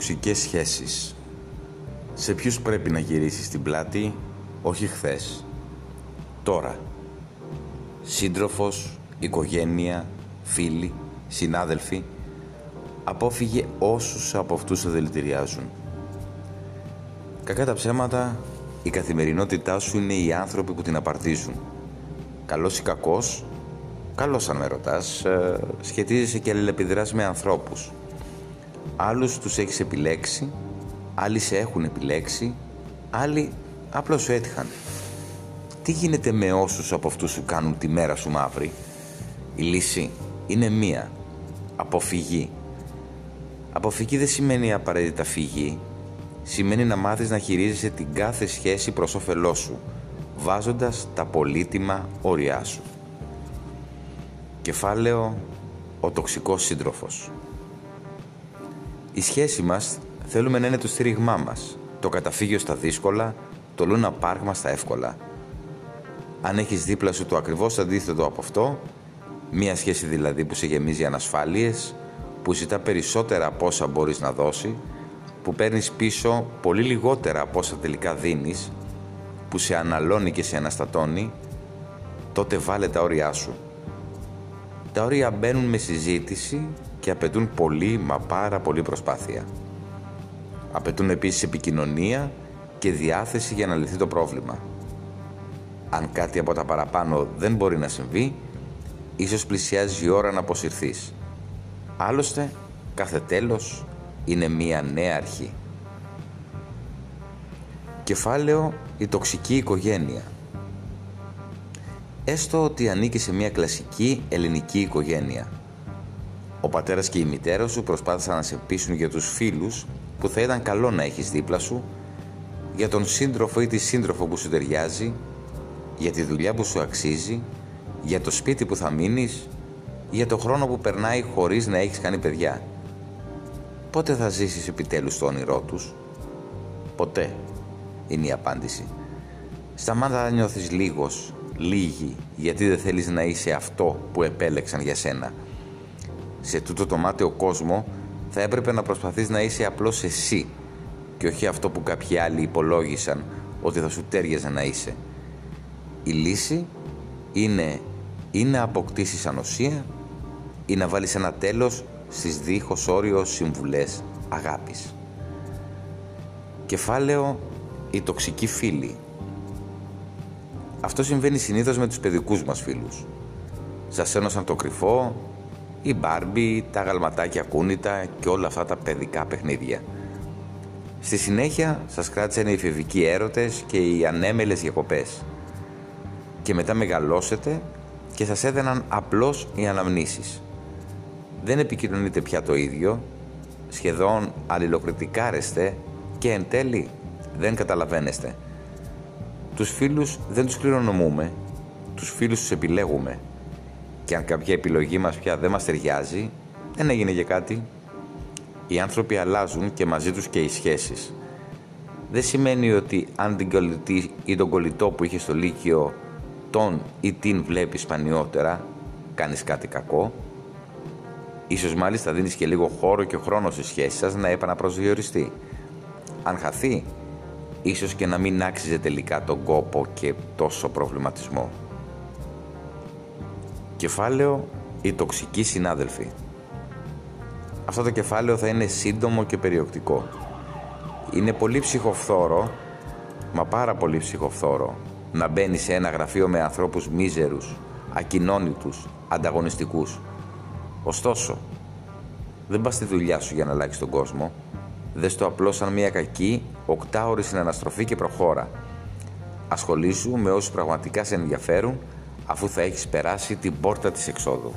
Τοξικές σχέσεις Σε ποιους πρέπει να γυρίσεις την πλάτη, όχι χθες. Τώρα. Σύντροφος, οικογένεια, φίλοι, συνάδελφοι, απόφυγε όσους από αυτούς σε δηλητηριάζουν. Κακά τα ψέματα, η καθημερινότητά σου είναι οι άνθρωποι που την απαρτίζουν. Καλός ή κακός, καλός αν με ρωτάς, ε, σχετίζεσαι και αλληλεπιδράς με ανθρώπους. Άλλους τους έχεις επιλέξει, άλλοι σε έχουν επιλέξει, άλλοι απλώς σου έτυχαν. Τι γίνεται με όσους από αυτούς σου κάνουν τη μέρα σου μαύρη; Η λύση είναι μία. Αποφυγή. Αποφυγή δεν σημαίνει απαραίτητα φυγή. Σημαίνει να μάθεις να χειρίζεσαι την κάθε σχέση προς όφελός σου, βάζοντας τα πολύτιμα όρια σου. Κεφάλαιο «Ο τοξικός σύντροφος». Η σχέση μας θέλουμε να είναι το στήριγμά μας, το καταφύγιο στα δύσκολα, το λούνα πάρκ στα εύκολα. Αν έχεις δίπλα σου το ακριβώς αντίθετο από αυτό, μία σχέση δηλαδή που σε γεμίζει ανασφάλειες, που ζητά περισσότερα από όσα μπορείς να δώσει, που παίρνεις πίσω πολύ λιγότερα από όσα τελικά δίνεις, που σε αναλώνει και σε αναστατώνει, τότε βάλε τα όρια σου. Τα όρια μπαίνουν με συζήτηση και απαιτούν πολύ μα πάρα πολύ προσπάθεια. Απαιτούν επίσης επικοινωνία και διάθεση για να λυθεί το πρόβλημα. Αν κάτι από τα παραπάνω δεν μπορεί να συμβεί, ίσως πλησιάζει η ώρα να αποσυρθείς. Άλλωστε, κάθε τέλος είναι μία νέα αρχή. Κεφάλαιο «Η τοξική οικογένεια» Έστω ότι ανήκει σε μια κλασική ελληνική οικογένεια. Ο πατέρας και η μητέρα σου προσπάθησαν να σε πείσουν για τους φίλους που θα ήταν καλό να έχεις δίπλα σου, για τον σύντροφο ή τη σύντροφο που σου ταιριάζει, για τη δουλειά που σου αξίζει, για το σπίτι που θα μείνεις, για το χρόνο που περνάει χωρίς να έχεις κάνει παιδιά. Πότε θα ζήσεις επιτέλους το όνειρό τους; Ποτέ, είναι η απάντηση. Σταμάτα να νιώθεις λίγος, λίγη, γιατί δεν θέλεις να είσαι αυτό που επέλεξαν για σένα. Σε τούτο το μάταιο κόσμο θα έπρεπε να προσπαθείς να είσαι απλώς εσύ και όχι αυτό που κάποιοι άλλοι υπολόγισαν ότι θα σου τέριαζε να είσαι. Η λύση είναι ή να αποκτήσεις ανοσία ή να βάλεις ένα τέλος στις δίχως όριο συμβουλές αγάπης. Κεφάλαιο «Η τοξική φίλη». Αυτό συμβαίνει συνήθως με τους παιδικούς μας φίλους. Σας ένωσαν το κρυφό, η μπάρμπι, τα γαλματάκια κούνητα και όλα αυτά τα παιδικά παιχνίδια. Στη συνέχεια σας κράτησαν οι εφηβικοί έρωτες και οι ανέμελες διακοπές. Και μετά μεγαλώσετε και σας έδαιναν απλώς οι αναμνήσεις. Δεν επικοινωνείτε πια το ίδιο, σχεδόν αλληλοκριτικάρεστε και εν τέλει δεν καταλαβαίνεστε. Τους φίλους δεν τους κληρονομούμε, τους φίλους τους επιλέγουμε. Και αν κάποια επιλογή μας πια δεν μας ταιριάζει, δεν έγινε για κάτι. Οι άνθρωποι αλλάζουν και μαζί τους και οι σχέσεις. Δεν σημαίνει ότι αν την κολλητή ή τον κολλητό που είχε στο Λύκειο τον ή την βλέπει σπανιότερα, κάνεις κάτι κακό. Ίσως μάλιστα δίνεις και λίγο χώρο και χρόνο στη σχέση σας να επαναπροσδιοριστεί. Αν χαθεί, ίσως και να μην άξιζε τελικά τον κόπο και τόσο προβληματισμό. Κεφάλαιο «Η τοξική συνάδελφη». Αυτό το κεφάλαιο θα είναι σύντομο και περιοκτικό. Είναι πολύ ψυχοφθόρο, μα πάρα πολύ ψυχοφθόρο, να μπαίνει σε ένα γραφείο με ανθρώπους μίζερους, ακοινώνητους, ανταγωνιστικούς. Ωστόσο, δεν πας στη δουλειά σου για να αλλάξεις τον κόσμο. Δες το απλώς σαν μια κακή, οκτάωρη συναναστροφή και προχώρα. Ασχολήσου με όσους πραγματικά σε ενδιαφέρουν, αφού θα έχεις περάσει την πόρτα της εξόδου.